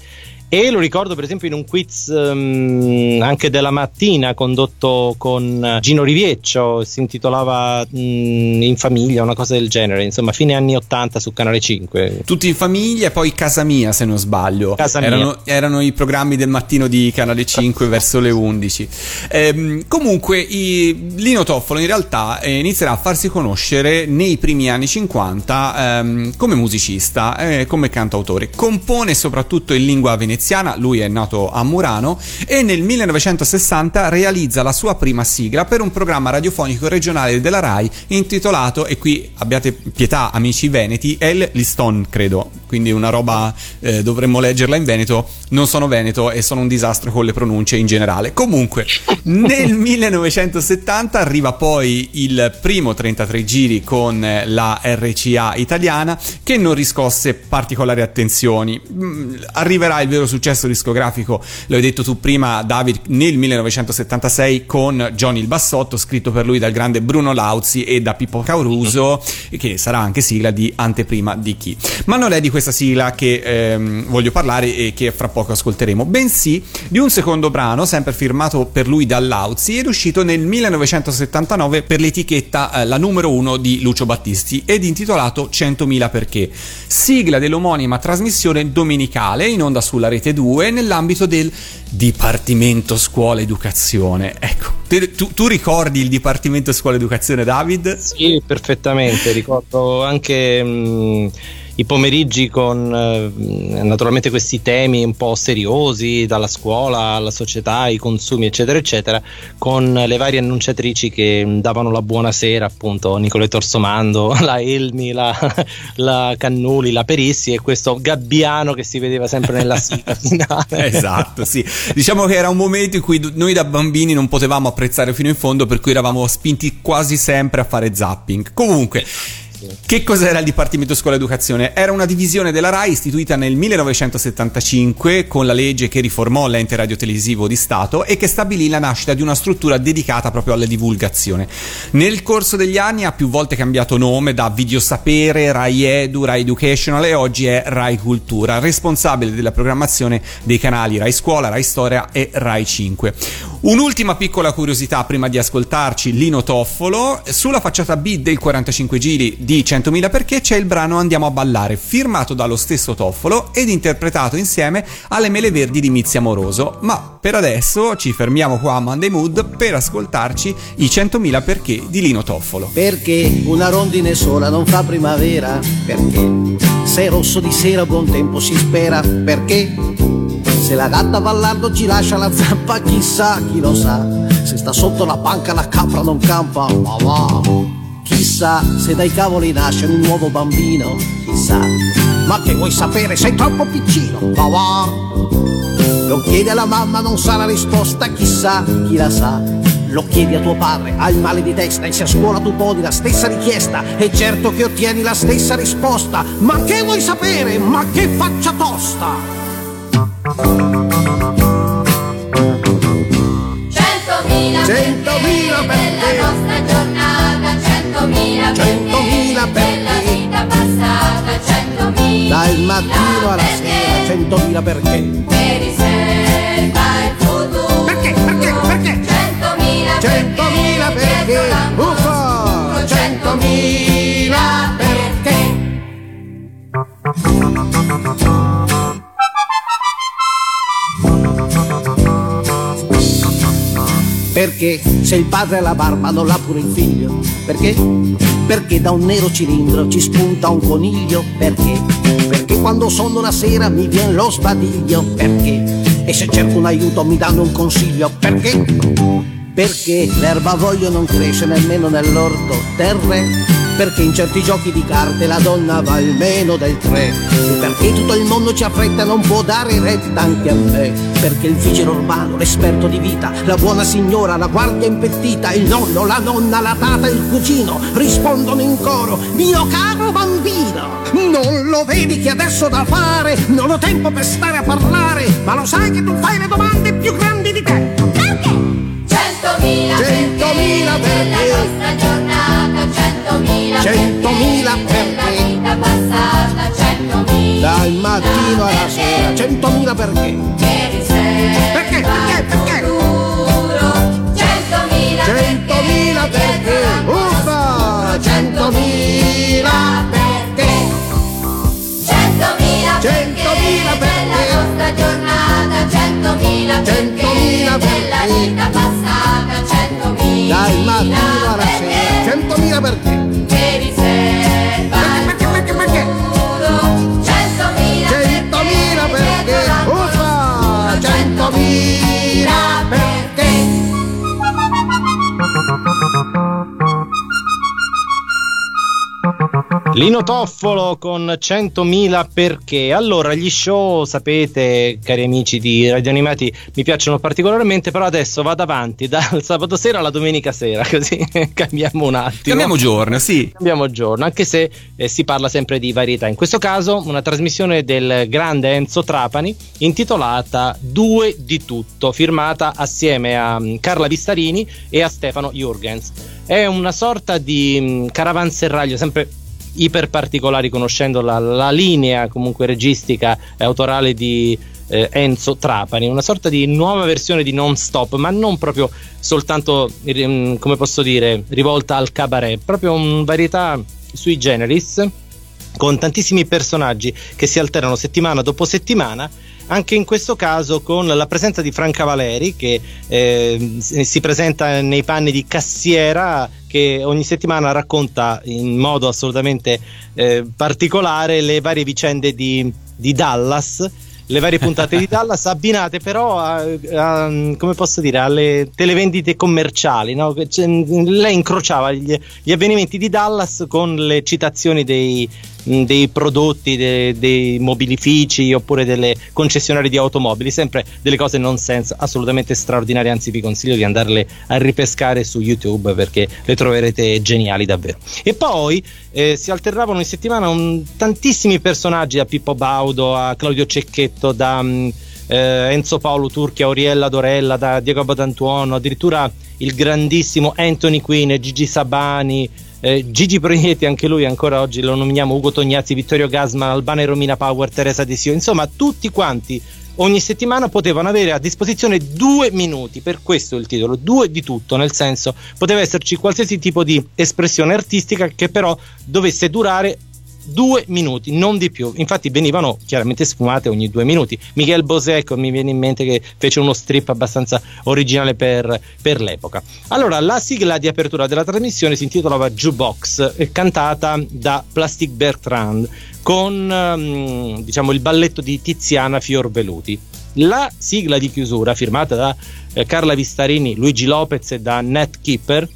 B: E lo ricordo per esempio in un quiz ehm, anche della mattina condotto con Gino Rivieccio, si intitolava mm, In famiglia, una cosa del genere, insomma fine anni 80 su Canale 5.
A: Tutti in famiglia e poi Casa Mia se non sbaglio.
B: Casa Mia.
A: erano, erano i programmi del mattino di Canale 5 <laughs> verso le 11. Ehm, comunque i- Lino Toffolo in realtà eh, inizierà a farsi conoscere nei primi anni 50 ehm, come musicista, eh, come cantautore. Compone soprattutto in lingua veneziana, lui è nato a Murano e nel 1960 realizza la sua prima sigla per un programma radiofonico regionale della RAI intitolato, e qui abbiate pietà amici veneti, El Liston credo, quindi una roba eh, dovremmo leggerla in veneto, non sono veneto e sono un disastro con le pronunce in generale. Comunque, nel <laughs> 1970 arriva poi il primo 33 giri con la RCA italiana che non riscosse particolari attenzioni. Mm, Arriverà il vero successo discografico, lo hai detto tu prima David, nel 1976 con Johnny il Bassotto, scritto per lui dal grande Bruno Lauzi e da Pippo Cauruso, che sarà anche sigla di Anteprima di chi. Ma non è di questa sigla che ehm, voglio parlare e che fra poco ascolteremo, bensì di un secondo brano, sempre firmato per lui da Lauzi ed uscito nel 1979 per l'etichetta eh, la numero uno di Lucio Battisti ed intitolato 100.000 perché, sigla dell'omonima trasmissione domenicale in onda sulla rete 2 nell'ambito del Dipartimento Scuola Educazione. Ecco, te- tu, tu ricordi il Dipartimento Scuola Educazione David?
B: Sì, perfettamente, ricordo anche mh, i pomeriggi con eh, naturalmente questi temi un po' seriosi, dalla scuola alla società, ai consumi, eccetera, eccetera, con le varie annunciatrici che davano la buonasera, appunto, Nicoletto Orsomando, <laughs> la Elmi, la, la Cannuli, la Perissi e questo Gabbiano che si vedeva sempre nella <laughs> sigla finale.
A: Esatto, sì. Diciamo che era un momento in cui noi da bambini non potevamo apprezzare fino in fondo, per cui eravamo spinti quasi sempre a fare zapping. Comunque. Che cos'era il Dipartimento Scuola Educazione? Era una divisione della RAI istituita nel 1975 con la legge che riformò l'ente radiotelevisivo di Stato e che stabilì la nascita di una struttura dedicata proprio alla divulgazione. Nel corso degli anni ha più volte cambiato nome da Videosapere, Rai Edu, Rai Educational e oggi è Rai Cultura, responsabile della programmazione dei canali Rai Scuola, Rai Storia e Rai 5. Un'ultima piccola curiosità prima di ascoltarci Lino Toffolo, sulla facciata B del 45 giri di 100.000 perché c'è il brano Andiamo a ballare, firmato dallo stesso Toffolo ed interpretato insieme alle Mele Verdi di Mizzi Amoroso, ma per adesso ci fermiamo qua a Monday Mood per ascoltarci i 100.000 perché di Lino Toffolo.
J: Perché una rondine sola non fa primavera? Perché se è rosso di sera buon tempo si spera? Perché se la gatta ballardo ci lascia la zampa chissà chi lo sa Se sta sotto la panca la capra non campa ma va Chissà se dai cavoli nasce un nuovo bambino Chissà Ma che vuoi sapere sei troppo piccino Ma va Lo chiedi alla mamma non sa la risposta Chissà chi la sa lo chiedi a tuo padre, hai male di testa e se a scuola tu poni la stessa richiesta e certo che ottieni la stessa risposta. Ma che vuoi sapere? Ma che faccia tosta!
D: Centomila
J: Centomila
D: perché della nostra giornata, centomila
J: Centomila
D: perché della vita passata, centomila
J: Dal mattino alla
D: perché
J: sera, centomila perché?
D: che riserva il futuro.
J: Perché? Perché? Perché?
D: Centomila
J: Centomila perché? Uffa! Centomila perché? Perché se il padre ha la barba non l'ha pure il figlio? Perché? Perché da un nero cilindro ci spunta un coniglio? Perché? Perché quando sono la sera mi viene lo sbadiglio? Perché? E se cerco un aiuto mi danno un consiglio? Perché? Perché l'erba voglio non cresce nemmeno nell'orto terre? Perché in certi giochi di carte la donna va almeno del tre? E perché tutto il mondo ci affretta non può dare retta anche a me? Perché il vigile urbano, l'esperto di vita, la buona signora, la guardia impettita, il nonno, la nonna, la tata, il cugino rispondono in coro: Mio caro bambino, non lo vedi che adesso da fare? Non ho tempo per stare a parlare, ma lo sai che tu fai le domande più grandi di te?
D: Centomila
J: Centomila
D: perché
J: perché?
D: Centomila
J: Centomila
D: perché della
J: perché?
D: vita passata, centomila
J: Dal mattino alla sera, centomila perché? Perché? Perché? Perché? Centomila perché? Uffa! Centomila perché? Centomila perché?
D: nostra giornata, centomila
J: Centomila
D: della
J: perché?
D: vita passata, centomila
J: Dal mattino alla sera, centomila perché?
D: che Centomila
J: perché?
B: Lino Toffolo con 100.000 perché. Allora, gli show, sapete, cari amici di Radio Animati, mi piacciono particolarmente, però adesso vado avanti <laughs> dal sabato sera alla domenica sera, così <laughs> cambiamo un attimo.
A: Cambiamo giorno, sì.
B: Cambiamo giorno, anche se eh, si parla sempre di varietà. In questo caso, una trasmissione del grande Enzo Trapani intitolata Due di tutto, firmata assieme a mm, Carla Vistarini e a Stefano Jurgens. È una sorta di mm, caravanserraglio, sempre iper particolari conoscendo la, la linea comunque registica e autorale di eh, Enzo Trapani, una sorta di nuova versione di non stop, ma non proprio soltanto mm, come posso dire rivolta al cabaret, proprio una varietà sui generis con tantissimi personaggi che si alternano settimana dopo settimana. Anche in questo caso con la presenza di Franca Valeri che eh, si presenta nei panni di cassiera che ogni settimana racconta in modo assolutamente eh, particolare le varie vicende di, di Dallas le varie puntate di <laughs> Dallas abbinate però a, a- come posso dire alle televendite commerciali no? C'è- lei incrociava gli, gli avvenimenti di Dallas con le citazioni dei, dei prodotti de- dei mobilifici oppure delle concessionarie di automobili sempre delle cose non sense assolutamente straordinarie. Anzi vi consiglio di andarle a ripescare su YouTube perché le troverete geniali davvero. E poi eh, si alternavano in settimana un- tantissimi personaggi da Pippo Baudo a Claudio Cecchetto da eh, Enzo Paolo Turchi a Oriella Dorella da Diego Badantuono addirittura il grandissimo Anthony Quinn Gigi Sabani eh, Gigi Proietti anche lui ancora oggi lo nominiamo Ugo Tognazzi Vittorio Gasman e Romina Power Teresa Desio insomma tutti quanti ogni settimana potevano avere a disposizione due minuti, per questo il titolo, due di tutto, nel senso poteva esserci qualsiasi tipo di espressione artistica che però dovesse durare due minuti, non di più. Infatti venivano chiaramente sfumate ogni due minuti. Miguel Bosé, ecco, mi viene in mente che fece uno strip abbastanza originale per, per l'epoca. Allora, la sigla di apertura della trasmissione si intitolava Jukebox, eh, cantata da Plastic Bertrand con ehm, diciamo il balletto di Tiziana Fiorveluti. La sigla di chiusura, firmata da eh, Carla Vistarini, Luigi Lopez e da Nat Kipper,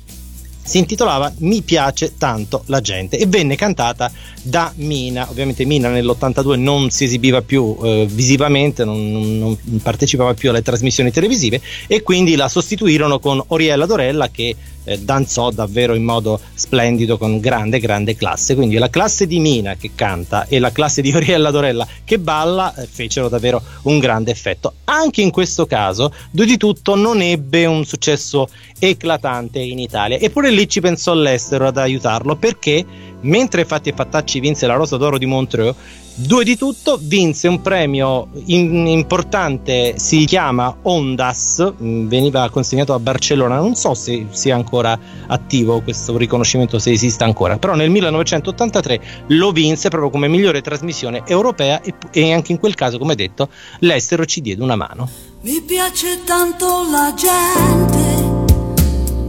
B: si intitolava Mi piace tanto la gente e venne cantata da Mina. Ovviamente Mina nell'82 non si esibiva più eh, visivamente, non, non- partecipava più alle trasmissioni televisive e quindi la sostituirono con Oriella Dorella che eh, danzò davvero in modo splendido con grande grande classe. Quindi la classe di Mina che canta e la classe di <laughs> Oriella Dorella che balla eh, fecero davvero un grande effetto. Anche in questo caso Due di tutto non ebbe un successo eclatante in Italia, eppure lì ci pensò l'estero ad aiutarlo perché mentre Fatti e Fattacci vinse la Rosa d'Oro di Montreux, Due di tutto vinse un premio in- importante, si chiama Ondas, mh, veniva consegnato a Barcellona, non so se sia ancora attivo questo riconoscimento, se esista ancora, però nel 1983 lo vinse proprio come migliore trasmissione europea e, e anche in quel caso, come detto, l'estero ci diede una mano.
F: Mi piace tanto la gente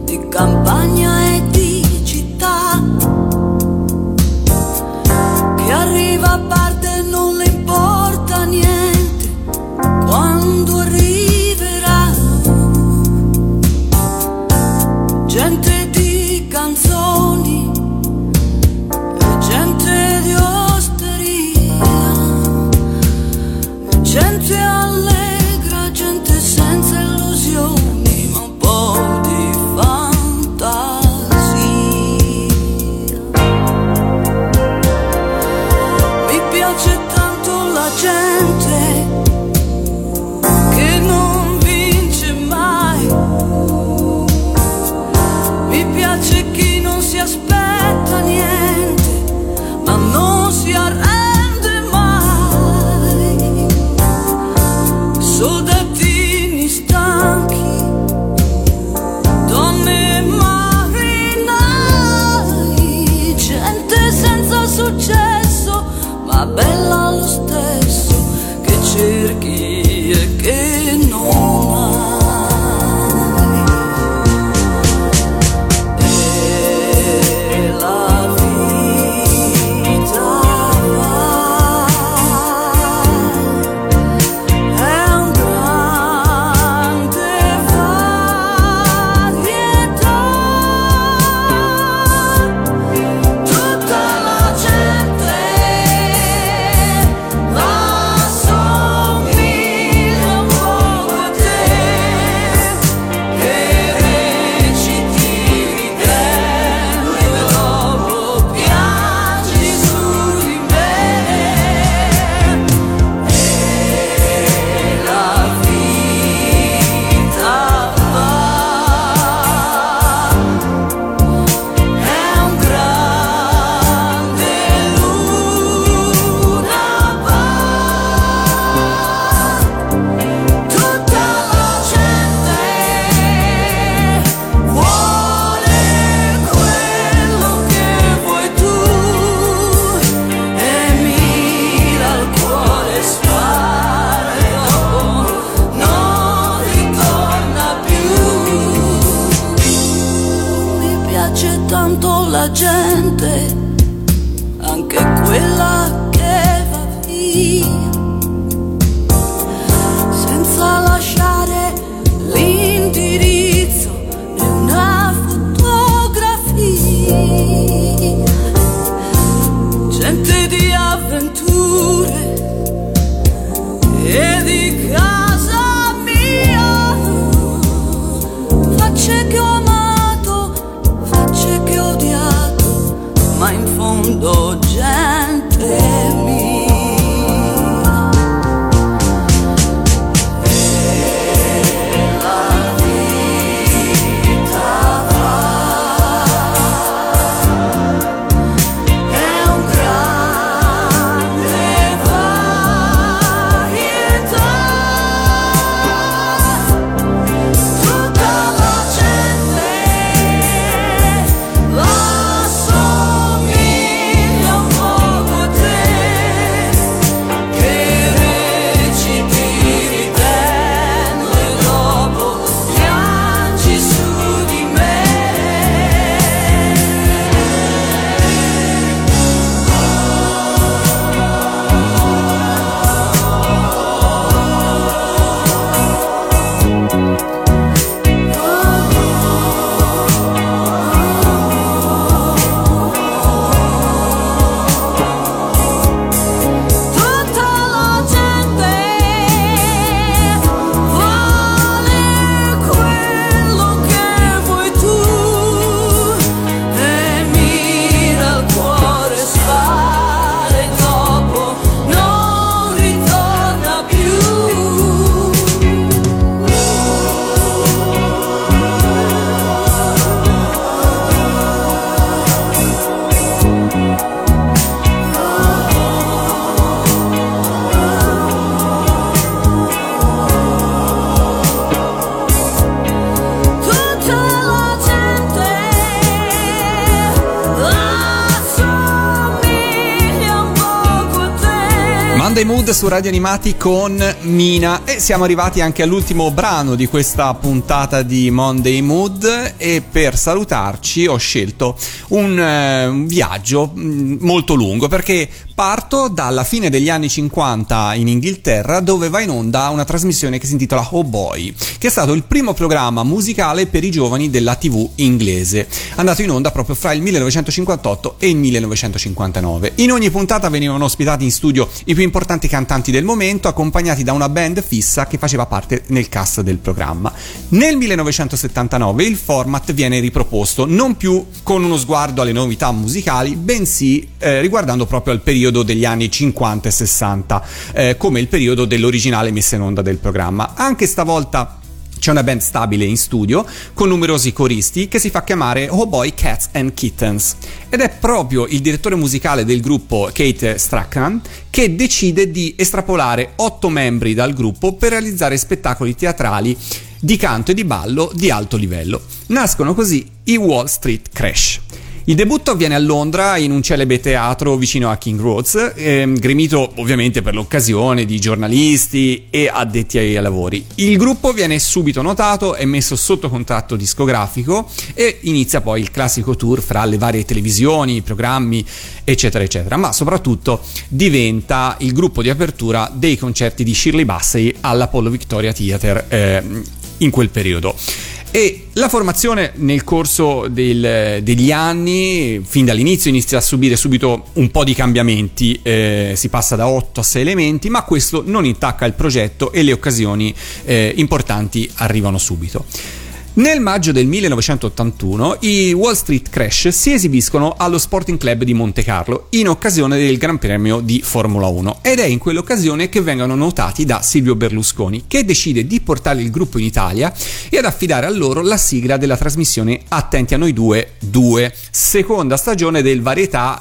F: di campagna e di a parte non le importa niente. Quando su
A: Radio Animati con Mina. E siamo arrivati anche all'ultimo brano di questa puntata di Monday Mood. E per salutarci ho scelto un, eh, un viaggio mm, molto lungo perché parto dalla fine degli anni 50 in Inghilterra dove va in onda una trasmissione che si intitola Oh Boy che è stato il primo programma musicale per i giovani della TV inglese andato in onda proprio fra il 1958 e il 1959 in ogni puntata venivano ospitati in studio i più importanti cantanti del momento accompagnati da una band fissa che faceva parte nel cast del programma. Nel 1979 il format viene riproposto non più con uno sguardo alle novità musicali bensì eh, riguardando proprio al periodo degli anni 50 e 60 eh, come il periodo dell'originale messa in onda del programma. Anche stavolta c'è una band stabile in studio con numerosi coristi che si fa chiamare Oh Boy Cats and Kittens ed è proprio il direttore musicale del gruppo Kate Strachan che decide di estrapolare otto membri dal gruppo per realizzare spettacoli teatrali di canto e di ballo di alto livello. Nascono così i Wall Street Crash. Il debutto avviene a Londra in un celebre teatro vicino a King Roads, ehm, gremito ovviamente per l'occasione di giornalisti e addetti ai lavori. Il gruppo viene subito notato, è messo sotto contratto discografico e inizia poi il classico tour fra le varie televisioni, programmi, eccetera, eccetera. Ma soprattutto diventa il gruppo di apertura dei concerti di Shirley Bassey all'Apollo Victoria Theatre ehm, in quel periodo. E la formazione nel corso del- degli anni, fin dall'inizio, inizia a subire subito un po' di cambiamenti, eh, si passa da 8 a 6 elementi, ma questo non intacca il progetto e le occasioni eh, importanti arrivano subito. Nel maggio del 1981 i Wall Street Crash si esibiscono allo Sporting Club di Monte Carlo in occasione del Gran Premio di Formula 1 ed è in quell'occasione che vengono notati da Silvio Berlusconi che decide di portare il gruppo in Italia e ad affidare a loro la sigla della trasmissione Attenti a noi due 2, seconda stagione del Varietà,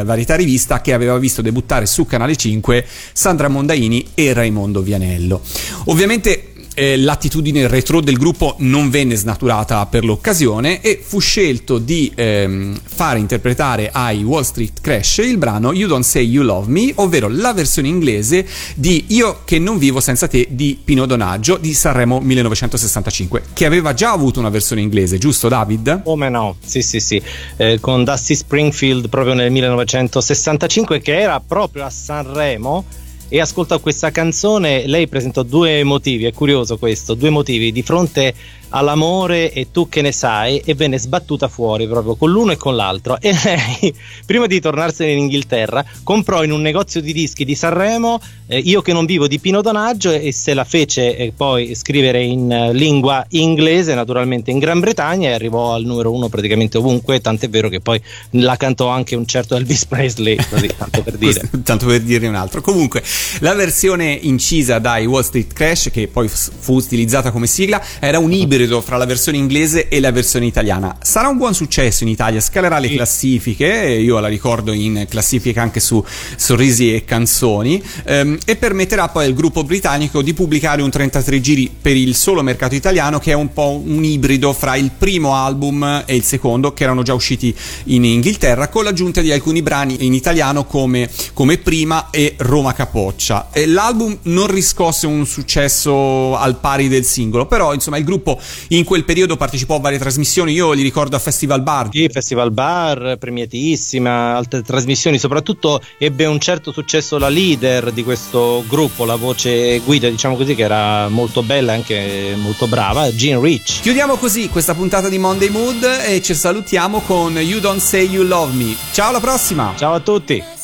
A: eh, Varietà Rivista che aveva visto debuttare su Canale 5 Sandra Mondaini e Raimondo Vianello. Ovviamente eh, l'attitudine retro del gruppo non venne snaturata per l'occasione e fu scelto di ehm, fare interpretare ai Wall Street Crash il brano You Don't Say You Love Me, ovvero la versione inglese di Io che non vivo senza te di Pino Donaggio di Sanremo 1965, che aveva già avuto una versione inglese, giusto David?
B: Come no? Sì, sì, sì, eh, con Dusty Springfield proprio nel 1965 che era proprio a Sanremo e ascoltò questa canzone, lei presentò due motivi, è curioso questo, due motivi. Di fronte all'amore e tu che ne sai e venne sbattuta fuori proprio con l'uno e con l'altro. E lei <laughs> prima di tornarsene in Inghilterra comprò in un negozio di dischi di Sanremo eh, Io che non vivo di Pino Donaggio e se la fece eh, poi scrivere in eh, lingua inglese naturalmente in Gran Bretagna e arrivò al numero uno praticamente ovunque tant'è vero che poi la cantò anche un certo Elvis <laughs> Presley così tanto per dire.
A: Tanto per dirne un altro. Comunque la versione incisa dai Wall Street Crash che poi fu utilizzata come sigla era un ibrido fra la versione inglese e la versione italiana. Sarà un buon successo in Italia, scalerà le classifiche, io la ricordo in classifica anche su Sorrisi e Canzoni, ehm, e permetterà poi al gruppo britannico di pubblicare un 33 giri per il solo mercato italiano che è un po' un ibrido fra il primo album e il secondo che erano già usciti in Inghilterra con l'aggiunta di alcuni brani in italiano come, come Prima e Roma Capoccia. E l'album non riscosse un successo al pari del singolo, però insomma il gruppo in quel periodo partecipò a varie trasmissioni, io li ricordo a Festival Bar.
B: Sì, Festival Bar, premiatissima, altre trasmissioni, soprattutto ebbe un certo successo la leader di questo gruppo, la voce guida, diciamo così, che era molto bella e anche molto brava, Jean Rich.
A: Chiudiamo così questa puntata di Monday Mood e ci salutiamo con You Don't Say You Love Me. Ciao alla prossima!
B: Ciao a tutti!